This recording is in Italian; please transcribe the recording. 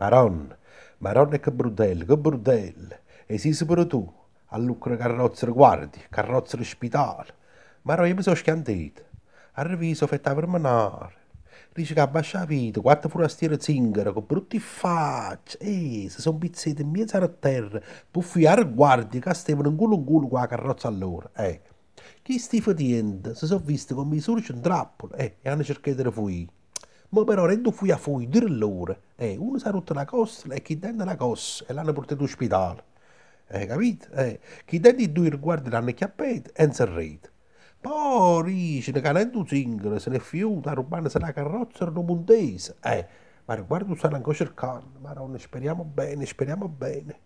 Maronna, Maronna che brudello, che brudello. Esiste pure tu, a lucro carrozza guardi, carrozza spitale. Ma io mi sono schiantito. A reviso fetta per menare. Dice che abbascia la vita, quattro forastieri zingaro, con brutti facce. E si sono pizzati in mezzo a terra, puffiare guardie che stavano in culo in culo con la carrozza allora. Eh. Chi sti facendo? Si sono visti con misure in trappola, eh, e hanno cercato di fuggire. Ma però rendo fui a fuori, dire loro. Eh, uno si è rotto la costola e chi dentro la costa e l'hanno portato all'ospedale. Eh, capito? Eh, chi dentro i due riguardi l'hanno chiappato e inserrato. Poi dice, canendo zingaro, se ne fiuta, rubando se la carrozza era montese. Eh, ma riguardo stanno ancora cercando. Ma speriamo bene, speriamo bene.